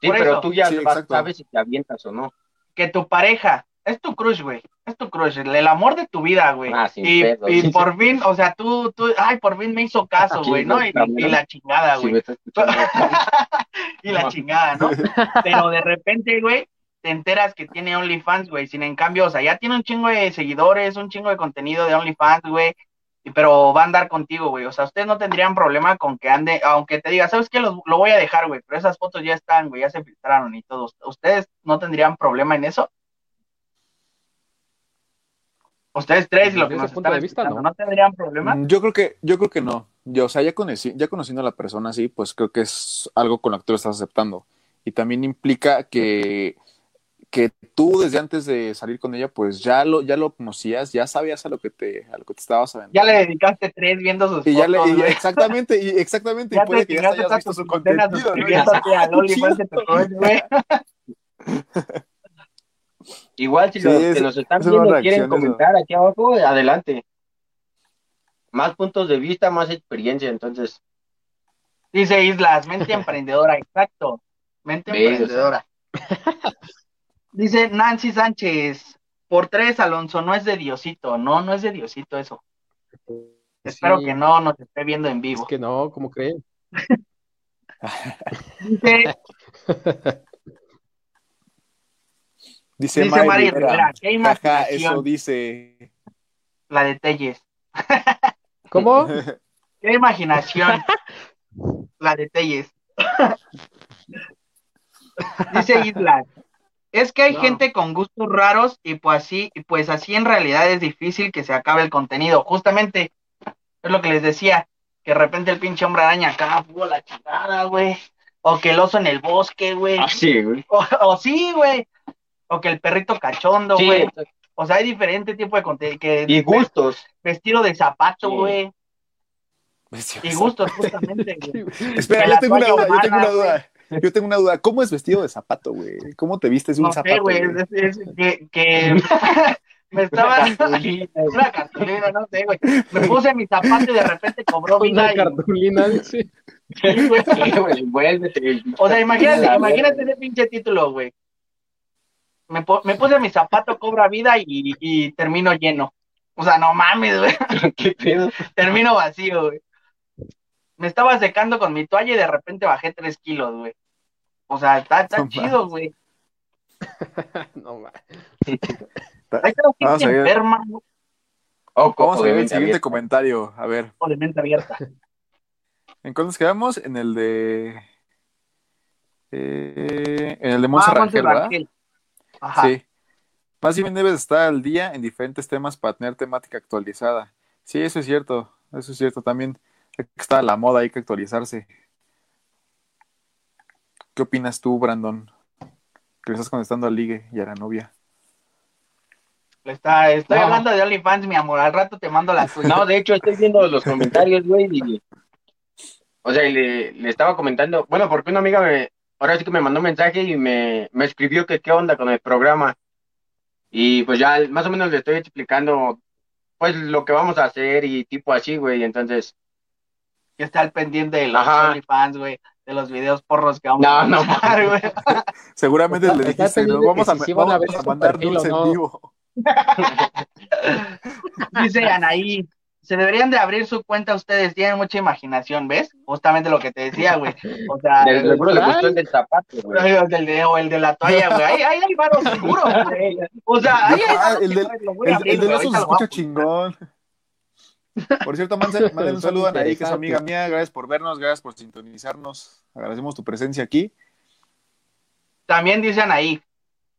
sí, por pero eso. tú ya Sí, vas- exacto. sabes si te avientas o no. que tu pareja es tu crush, güey. Es tu crush, el, el amor de tu vida, güey. Ah, y, pedos. y por fin, o sea, tú, tú, ay, por fin me hizo caso, güey, ¿no? Y, la chingada, güey. y la No. chingada, ¿no? Pero de repente, güey, te enteras que tiene OnlyFans, güey. Sin en cambio, o sea, ya tiene un chingo de seguidores, un chingo de contenido de OnlyFans, güey. Pero va a andar contigo, güey. O sea, ustedes no tendrían problema con que ande, aunque te diga, ¿sabes qué? Lo, lo voy a dejar, güey. Pero esas fotos ya están, güey, ya se filtraron y todo. ¿Ustedes no tendrían problema en eso? Ustedes tres, lo que Desde nos punto están de vista, no. ¿no tendrían problema? Yo creo que, yo creo que no. Yo, o sea, ya conocí, ya conociendo a la persona así, pues creo que es algo con lo que tú lo estás aceptando. Y también implica que, que tú desde antes de salir con ella, pues ya lo, ya lo conocías, ya sabías a lo que te, a lo que te estabas aventando. Ya le dedicaste tres viendo sus y ya fotos, le, y güey. exactamente, y exactamente, Ya y. Igual si Sí, los es- que nos están viendo quieren eso. comentar aquí abajo, adelante. Más puntos de vista, más experiencia, entonces. Dice Islas, mente emprendedora, exacto. Mente emprendedora. Dice Nancy Sánchez, por tres, Alonso, no es de Diosito. No, no es de Diosito eso. Espero Sí, que no nos esté viendo en Es vivo. que no, ¿cómo creen? Dice, Dice, dice Mari Rivera, qué Jaja, eso dice. La de Telles. ¿Cómo? Qué imaginación. La de Telles. Dice Islas. Es que hay No. gente con gustos raros y pues así, y pues así en realidad es difícil que se acabe el contenido. Justamente es lo que les decía, que de repente el pinche hombre araña acá, pudo la chingada, güey. O que el oso en el bosque, güey. Ah, sí, güey. O, o sí, güey. O que el perrito cachondo, Sí, güey. O sea, hay diferente tipo de contenido. Y gustos. Vestido de zapato, Sí. güey. Y gustos, justamente, güey. Espera, yo tengo una yo tengo una duda. Yo tengo una duda. ¿Cómo es vestido de zapato, güey? ¿Cómo te vistes un No zapato? sé, güey. güey? Es, es que, que me estaba. Una cartulina, no sé, güey. Me puse mi zapato y de repente cobró vida. Una Y, cartulina, dice. Sí. Sí, güey, vuélvete. O sea, imagínate, La imagínate ese pinche título, güey. Me, po- me puse mi zapato, cobra vida y, y termino lleno. O sea, no mames, güey. ¿Qué pedo? Termino vacío, güey. Me estaba secando con mi toalla y de repente bajé tres kilos, güey. O sea, está, está No chido, mames. güey. No, ma. Hay gente Vamos a ver. enferma ¿no? O, Vamos a ver de el siguiente abierta. comentario. A ver, o de mente abierta. ¿en cuál nos quedamos? En el de. eh, en el de Monse Ah, Rangel, ¿verdad? Rangel. Ajá. Sí. Más bien debes estar al día en diferentes temas para tener temática actualizada. Sí, eso es cierto. Eso es cierto. También está la moda, hay que actualizarse. ¿Qué opinas tú, Brandon? Que le estás contestando al ligue y a la novia. Está, estoy No. hablando de OnlyFans, mi amor. Al rato te mando la tuya. No, de hecho, estoy viendo los comentarios, güey. y- O sea, le, le estaba comentando. Bueno, porque una amiga me. Ahora sí que me mandó un mensaje y me, me escribió que qué onda con el programa. Y pues ya más o menos le estoy explicando, pues lo que vamos a hacer y tipo así, güey. Entonces, que está al pendiente de los. OnlyFans, güey. De los videos porros que vamos No, a no, montar, güey. Seguramente le dijiste, no, vamos a, si vamos ver a mandar dulce no. en vivo. Dice Anaí, se deberían de abrir su cuenta ustedes, tienen mucha imaginación, ¿ves? Justamente lo que te decía, güey. O sea, De seguro le gustó el del zapato, güey. o el del de, o el de la toalla, güey. Ahí, ahí hay varos seguro, güey. O sea, ahí hay Ah, varos el del- seguros, lo voy a El, abrir, el del güey, oso ahorita se lo voy a escucha chingón. Por cierto, manden, manden un saludo a Anaí, que es amiga mía. Gracias por vernos, gracias por sintonizarnos. Agradecemos tu presencia aquí. También dicen ahí,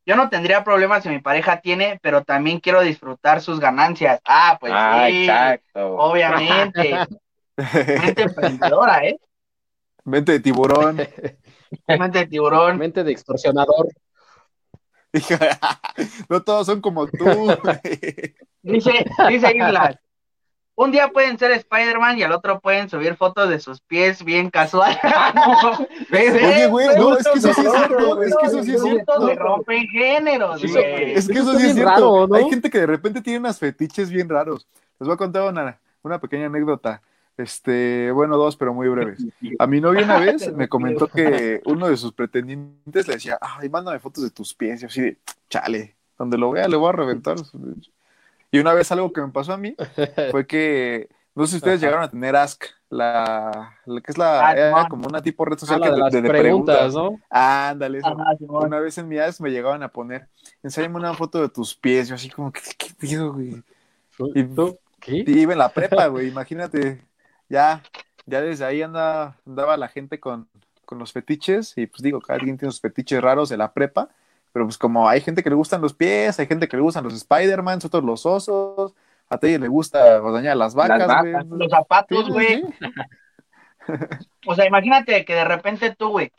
yo no tendría problemas si mi pareja tiene, pero también quiero disfrutar sus ganancias. Ah, pues ah, sí, exacto. obviamente. Mente emprendedora, ¿eh? Mente de tiburón. Mente de tiburón. Mente de extorsionador. No todos son como tú. güey. Dice, dice Islas. Un día pueden ser Spider-Man y al otro pueden subir fotos de sus pies bien casual. ¿Ves, Oye, güey, no, es que eso sí es cierto, es que eso sí es cierto. se rompen géneros, Sí, güey. Es que eso sí es cierto. Hay gente que de repente tiene unas fetiches bien raros. Les voy a contar una, una pequeña anécdota. Este, bueno, dos, pero muy breves. A mi novia una vez me comentó que uno de sus pretendientes le decía, ay, mándame fotos de tus pies. Y así de, chale, donde lo vea le voy a reventar. Y una vez algo que me pasó a mí fue que, no sé si ustedes Ajá. llegaron a tener Ask, la, la que es la, Ah, era como una tipo red Ah, social la que de las de- de preguntas, ¿no? Ándale, eso. Ajá. Una vez en mi Ask me llegaban a poner, enséñame una foto de tus pies. Yo así como, ¿qué, qué pido, güey? Y- ¿Tú? ¿Qué? Y iba en la prepa, güey, imagínate. Ya, ya desde ahí anda, andaba la gente con, con los fetiches, y pues digo, cada quien tiene sus fetiches raros de la prepa, pero pues como hay gente que le gustan los pies, hay gente que le gustan los Spider-Man, otros los osos, a Teddy le gusta ordeñar las vacas, güey. vacas, Los zapatos, güey. sí. O sea, imagínate que de repente tú, güey,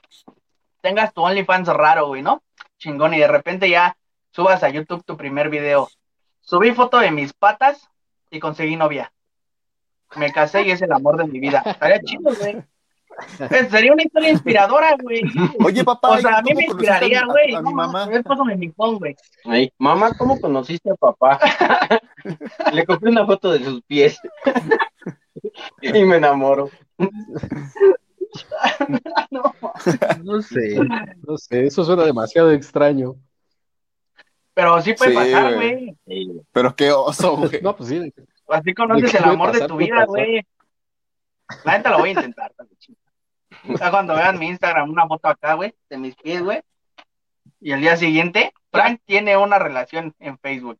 tengas tu OnlyFans raro, güey, ¿no? Chingón, y de repente ya subas a YouTube tu primer video. Subí foto de mis patas y conseguí novia. Me casé y es el amor de mi vida. Estaría chido, güey. Eh, Sería una historia inspiradora, güey. Oye, papá, O sea, a mí ¿cómo me inspiraría, güey. A, a mi mamá. Es pásame mi phone, güey. Ay, mamá, ¿cómo conociste a papá? Le compré una foto de sus pies. y me enamoro. No. No sé, no sé, eso suena demasiado extraño. Pero sí puede Sí, pasar, güey. Pero qué oso, güey. No, pues sí. Así conoces ¿De qué el amor de tu vida, güey. La neta lo voy a intentar. chido. O sea, cuando vean mi Instagram, una foto acá, güey, de mis pies, güey. Y el día siguiente, Frank tiene una relación en Facebook.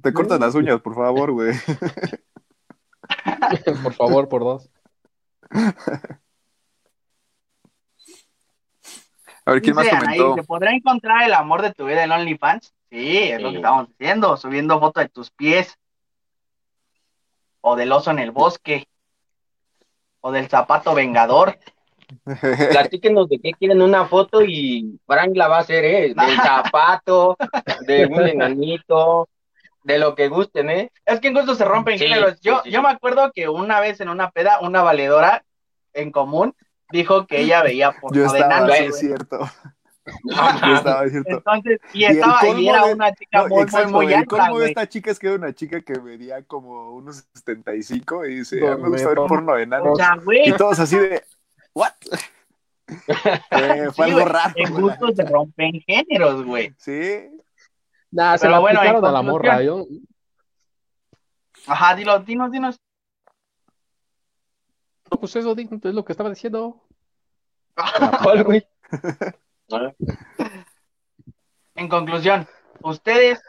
Te cortas las uñas, por favor, güey. Por favor, por dos. A ver, ¿quién más Dice Anaí, comentó? ¿se podrá encontrar el amor de tu vida en OnlyFans? Sí, es lo que estamos diciendo, subiendo foto de tus pies. O del oso en el bosque. O del zapato vengador. Platíquenos de qué quieren una foto y Frank la va a hacer, ¿eh? Del zapato, de un enanito, de lo que gusten, ¿eh? Es que en gusto se rompen Sí, géneros. Yo, sí, yo me acuerdo que una vez en una peda, una valedora en común dijo que ella veía por Yo de estaba, güey. es cierto. Yo estaba, es cierto. Entonces, y Y el estaba, y colmo era de- una chica No, muy, exacto, muy, muy el alta, colmo de esta chica es que era una chica que medía como unos 75 y dice, No, a mí me gusta ver porno de enanos. Y todos así de, ¿what? Eh, fue sí, algo raro. en gustos se rompen géneros, güey. Sí. Nah, se Pero la bueno, en aplicaron a la conclusión. morra. Yo, Ajá, dilo, dinos, dinos. no, pues eso es lo que estaba diciendo. ¿Cuál, güey? En conclusión, ustedes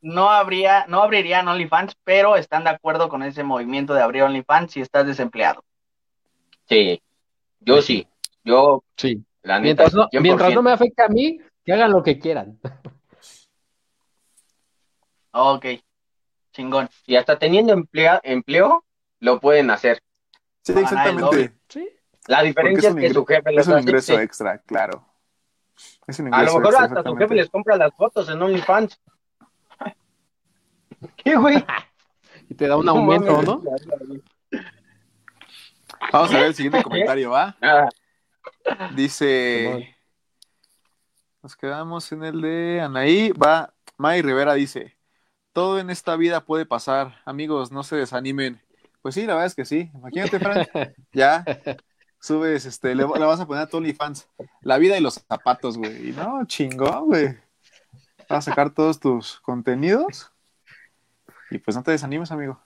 no habría, no abrirían OnlyFans, pero están de acuerdo con ese movimiento de abrir OnlyFans si estás desempleado. Sí, yo sí. Yo, Sí. la neta, Mientras no, 100%. mientras no me afecte a mí, que hagan lo que quieran. Ok, chingón. Y hasta teniendo emplea- empleo, lo pueden hacer. Sí, exactamente. Sí. La diferencia es, un que su jefe Es un ingreso extra, claro. Es A lo mejor hasta su exactamente. jefe les compra las fotos en OnlyFans. ¿Qué, güey? Y te da un No aumento. ¿no? Vamos a ver el siguiente comentario, ¿va? Simón. Dice. Nos quedamos en el de Anaí. Va. May Rivera dice: Todo en esta vida puede pasar. Amigos, no se desanimen. Pues sí, la verdad es que sí. Imagínate, Frank. ya. Subes, este, le, le vas a poner a tu OnlyFans. La vida y los zapatos, güey. Y no, chingón, güey. Vas a sacar todos tus contenidos. Y pues no te desanimes, amigo.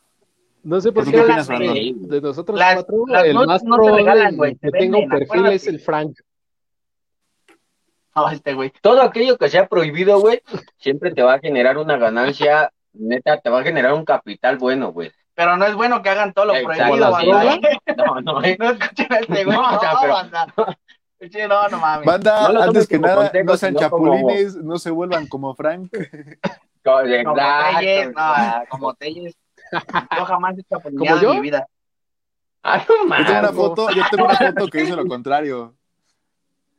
No sé por ¿Tú qué qué de- opinas, Brandon? de, de nosotros Las- cuatro, las el más no se probable regalan, güey, que se tenga un venden, perfil es el Frank. No, este güey. Todo aquello que sea prohibido, güey, siempre te va a generar una ganancia, neta, te va a generar un capital bueno, güey. Pero no es bueno que hagan todo lo Exacto, prohibido, banda. No, no, eh. No escuchen a este güey. No, No, o sea, pero- banda. Sí, no, no mames. Banda, No antes que nada, no sean como- chapulines, no se vuelvan como Frank. Como Telles, no, como Telles. Yo jamás he ¿Como chapulineado yo? en mi vida. Ah, no Yo tengo una foto, yo tengo una foto que dice lo contrario. Yo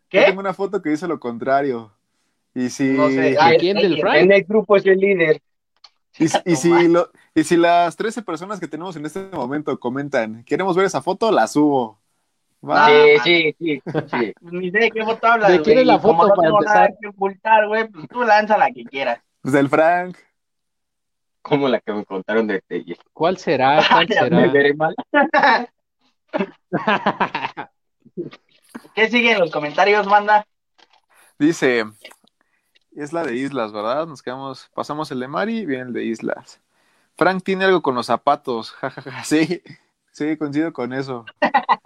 ¿Qué? tengo una foto que dice lo contrario. Y si, No sé. ¿A quién del Frank? En el grupo es el líder. y, si- y si lo- y si las 13 personas que tenemos en este momento comentan, queremos ver esa foto, la subo. Va. Ah, Sí, sí, sí, sí. Ni sé de qué foto hablas, ¿De quién es la foto no para empezar? que ocultar, güey, pues tú lanza la que quieras. Pues del Frank. Como la que me contaron de Telles. ¿Cuál será? ¿Cuál ¿Me será? veré mal? ¿Qué sigue en los comentarios, banda? Dice, es la de Islas, ¿verdad? Nos quedamos, pasamos el de Mari, viene el de Islas. Frank tiene algo con los zapatos, jajaja, sí, sí, coincido con eso.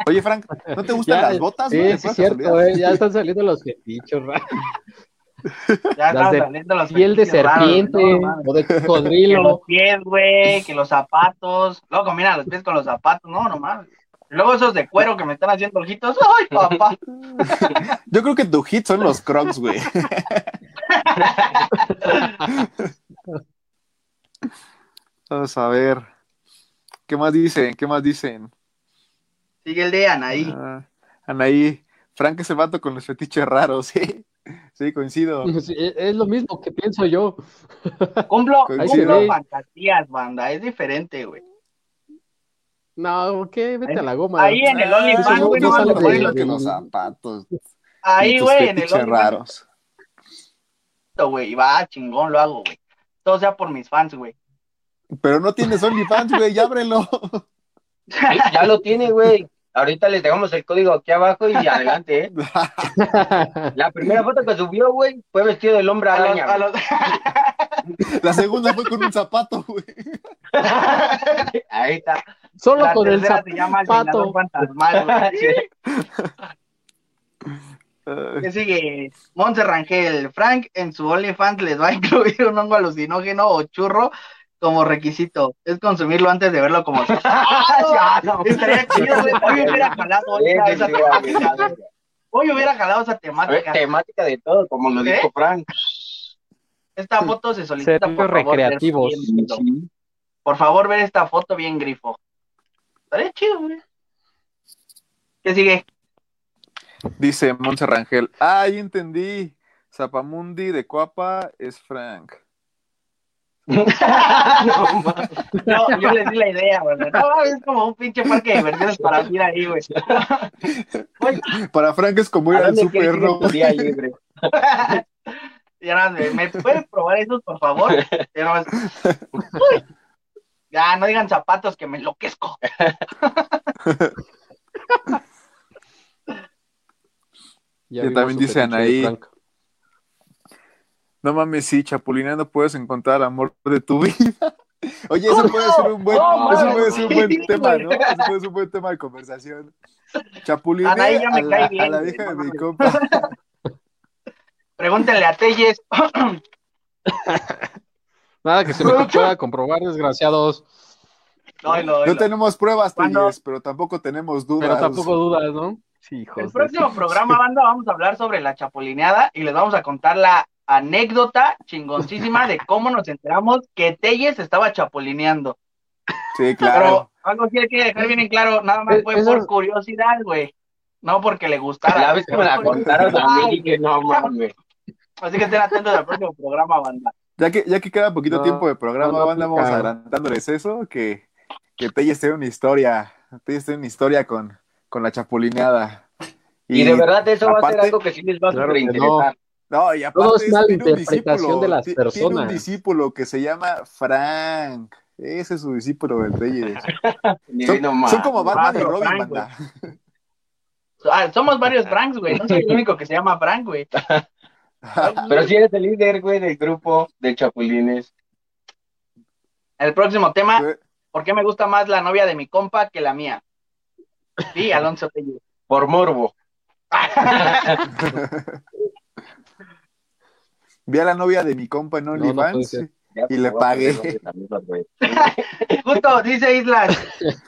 Oye, Frank, ¿no te gustan Ya, las botas? Sí, de sí, cierto, eh, ya están saliendo los fetichos, ra- Ya están de saliendo los piel de raros, serpiente ¿no? o de Que los cocodrilo. pies, güey, que los zapatos. Luego combina los pies con los zapatos, no, no mames. Y Luego esos de cuero que me están haciendo ojitos. ¡Ay, papá! Yo creo que tu hit son los crocs, güey. Vamos a ver. ¿Qué más dicen? ¿Qué más dicen? Sigue el de Anaí. Ah, Anaí, Frank es el vato con los fetiches raros, sí. Sí, coincido. Sí, es lo mismo que pienso yo. Cumplo, cumplo fantasías, banda. Es diferente, güey. No, ¿qué? Vete a la goma. Ahí en el Ah, OnlyFans, güey, no no lo- que los zapatos. Ahí, güey, en el fetiches OnlyFans, raros. güey. Va, chingón, lo hago, güey. Todo sea por mis fans, güey. Pero no tienes OnlyFans, güey, ya ábrelo. Ya lo tiene, güey. Ahorita les dejamos el código aquí abajo y adelante, ¿eh? La primera foto que subió, güey, fue vestido del hombre A los, araña. a los- La segunda fue con un zapato, güey. Ahí está. Solo la con el tercera se llama el zapato. Fantasmal, ¿Qué sigue? Monse Rangel. Frank en su OnlyFans les va a incluir un hongo alucinógeno o churro como requisito. Es consumirlo antes de verlo como. ¡Ah, no! Estaría chido. Hoy hubiera jalado esa, temática. güey. Hoy hubiera jalado esa temática. temática de todo, como lo ¿Eh? dijo Frank. Esta foto se solicita por favor. recreativos. Por favor, ver esta foto bien grifo. Estaría chido, güey. ¿Qué sigue? Dice Monse Rangel. Ay, entendí. Zapamundi de Cuapa es Frank. No, yo les di la idea, güey. No, es como un pinche parque de diversiones para ir ahí, güey. Para Frank es como ir ¿A al super, libre? Ya nada, ¿me, ¿me pueden probar esos, por favor? Ya nada más. Uy. Ya, no digan zapatos que me enloquezco. Vimos también dice Anaí. Frank. No mames, sí, chapulineando puedes encontrar el amor de tu vida. Oye, eso puede ser un buen, ¡Oh, eso puede ser un buen tema. ¿no? Eso puede ser un buen tema de conversación. Me a, bien, a la vieja de mi compa. Pregúntenle a Telles. Nada que se me pueda comprobar, desgraciados. No, no, No no. tenemos pruebas. Telles, pero tampoco tenemos dudas. Pero tampoco dudas, ¿no? Sí, hijos El próximo programa, banda, vamos a hablar sobre la chapulineada y les vamos a contar la anécdota chingoncísima de cómo nos enteramos que Telles estaba chapulineando. Sí, claro. Pero algo sí hay que dejar bien en claro, nada más fue eso- por curiosidad, güey. No porque le gustara. La vez que me la contaron a mí, dije, no mames. Así que estén atentos al próximo programa, banda. Ya que, ya que queda poquito No, tiempo de programa, no, no banda, vamos adelantándoles eso, que, que Telles tiene una historia, Telles tiene una historia con, con la chapulineada. Y, de verdad eso va a ser algo que sí les va a Claro que superinteresar. No, y aparte Todo es mala interpretación discípulo, de las ti- Tiene un personas. discípulo que se llama Frank. Ese es su discípulo del. Ni Son, no mames. son como Batman y Robin, Frank, banda. Ah, somos varios Franks, güey. No soy el único que se llama Frank, güey. Pero si eres el líder, güey, del grupo de chapulines. El próximo tema, ¿Qué? ¿por qué me gusta más la novia de mi compa que la mía? Sí, Alonso Telles. Por morbo. Vi a la novia de mi compa en no OnlyFans. Ya, Y le pagué. Justo, dice Islas,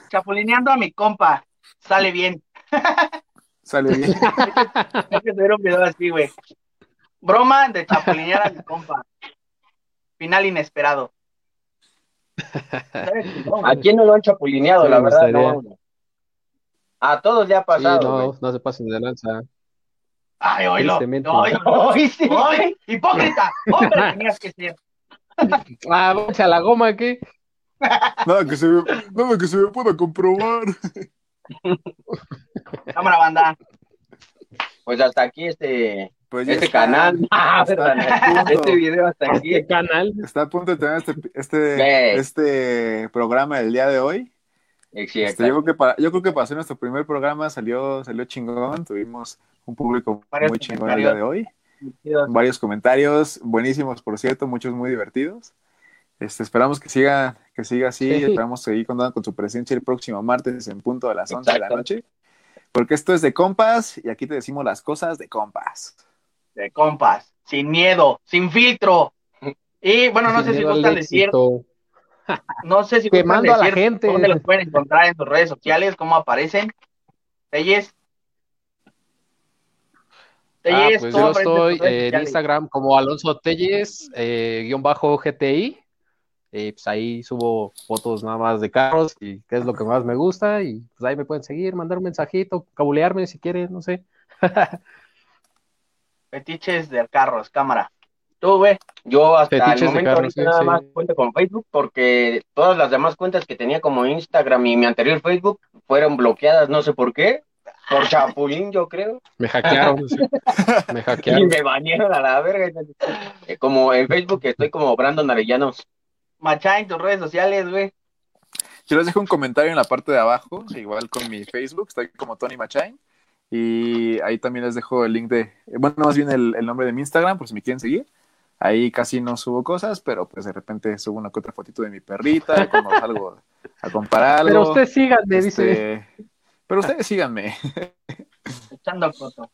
chapulineando a mi compa, sale bien. sale bien. Hay que subir un video así, güey. Broma de chapulinear a mi compa. Final inesperado. ¿A quién no lo han chapulineado, Sí, la verdad? No. A todos ya ha Sí, pasado. güey. no, no se pasen de lanza. Ay, oílo. Tristemente. Ay, sí. ay, hipócrita. Hombre, tenías que ser. Ah, vamos a la goma, ¿qué? Nada que se me, nada que se me pueda comprobar. Cámara banda. Pues hasta aquí este, Pues este está. canal. Ah, Está este video hasta aquí. ¿Qué canal? Está a punto de tener este, este, este programa del día de hoy. Sí, Este, yo, creo que para, yo creo que para hacer nuestro primer programa salió, salió chingón. Tuvimos un público Varios muy chingón el día de hoy. Varios comentarios buenísimos, por cierto, muchos muy divertidos. Este, esperamos que siga, que siga así. Sí. Esperamos seguir contando con su presencia el próximo martes en punto de las 11 de la Exacto. noche. Porque esto es de compas y aquí te decimos las cosas de compas. De compas, sin miedo, sin filtro. Y bueno, no sé si gustan decir, éxito. No sé si Quemando a la gente. dónde los pueden encontrar en sus redes sociales, cómo aparecen. Telles. Ah, Telles, pues ¿cómo yo estoy en? Instagram como Alonso Telles, eh, guion bajo GTI. Eh, pues ahí subo fotos nada más de carros y qué es lo que más me gusta. Y pues ahí me pueden seguir, mandar un mensajito, cabulearme si quieren, no sé. Fetiches de carros, cámara. Tú, güey. Yo hasta Fetiches el momento carros, ahorita sí, nada sí. más cuento con Facebook porque todas las demás cuentas que tenía como Instagram y mi anterior Facebook fueron bloqueadas, no sé por qué. Por Chapulín, yo creo. Me hackearon. sí. Me Y hackearon. me bañaron a la verga. eh, Como en Facebook estoy como Brandon Arellanos. Machá en tus redes sociales, güey. Yo les dejo un comentario en la parte de abajo, igual con mi Facebook, estoy como Tony Machain. Y ahí también les dejo el link de, bueno, más bien el, el nombre de mi Instagram, por si me quieren seguir. Ahí casi no subo cosas, pero pues de repente subo una otra fotito de mi perrita, cuando salgo a comprar algo. Pero usted síganme, dice. Este, Pero ustedes síganme. Echando foto.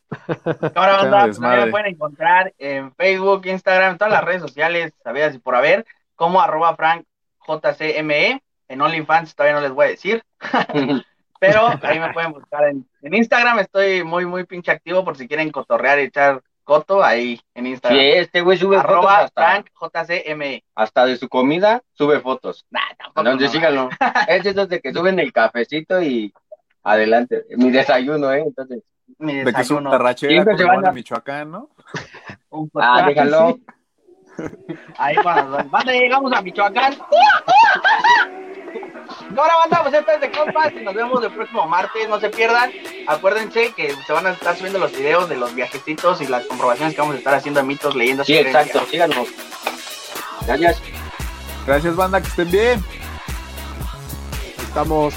Cámara banda, pues, desmadre. ahí me pueden encontrar en Facebook, Instagram, en todas las redes sociales, sabidas y por haber, como arroba frankjcme. En OnlyFans todavía no les voy a decir, pero ahí me pueden buscar en, en Instagram. Estoy muy, muy pinche activo por si quieren cotorrear y echar coto ahí en Sí, Instagram. este güey sube fotos arroba hasta, frankjcme. hasta de su comida, sube fotos. Nah, tampoco. Entonces no. síganlo. Es de esos de que suben el cafecito y adelante. Mi desayuno, ¿eh? Entonces, Mi De que es un desayuno. van a- Michoacán, ¿no? un ah, déjalo. Ahí cuando banda llegamos a Michoacán. Ahora banda, pues esto es de compas y nos vemos el próximo martes, no se pierdan. Acuérdense que se van a estar subiendo los videos de los viajecitos y las comprobaciones que vamos a estar haciendo de mitos, leyendas Sí, exacto, síganos. Gracias. Gracias, banda, que estén bien. Estamos.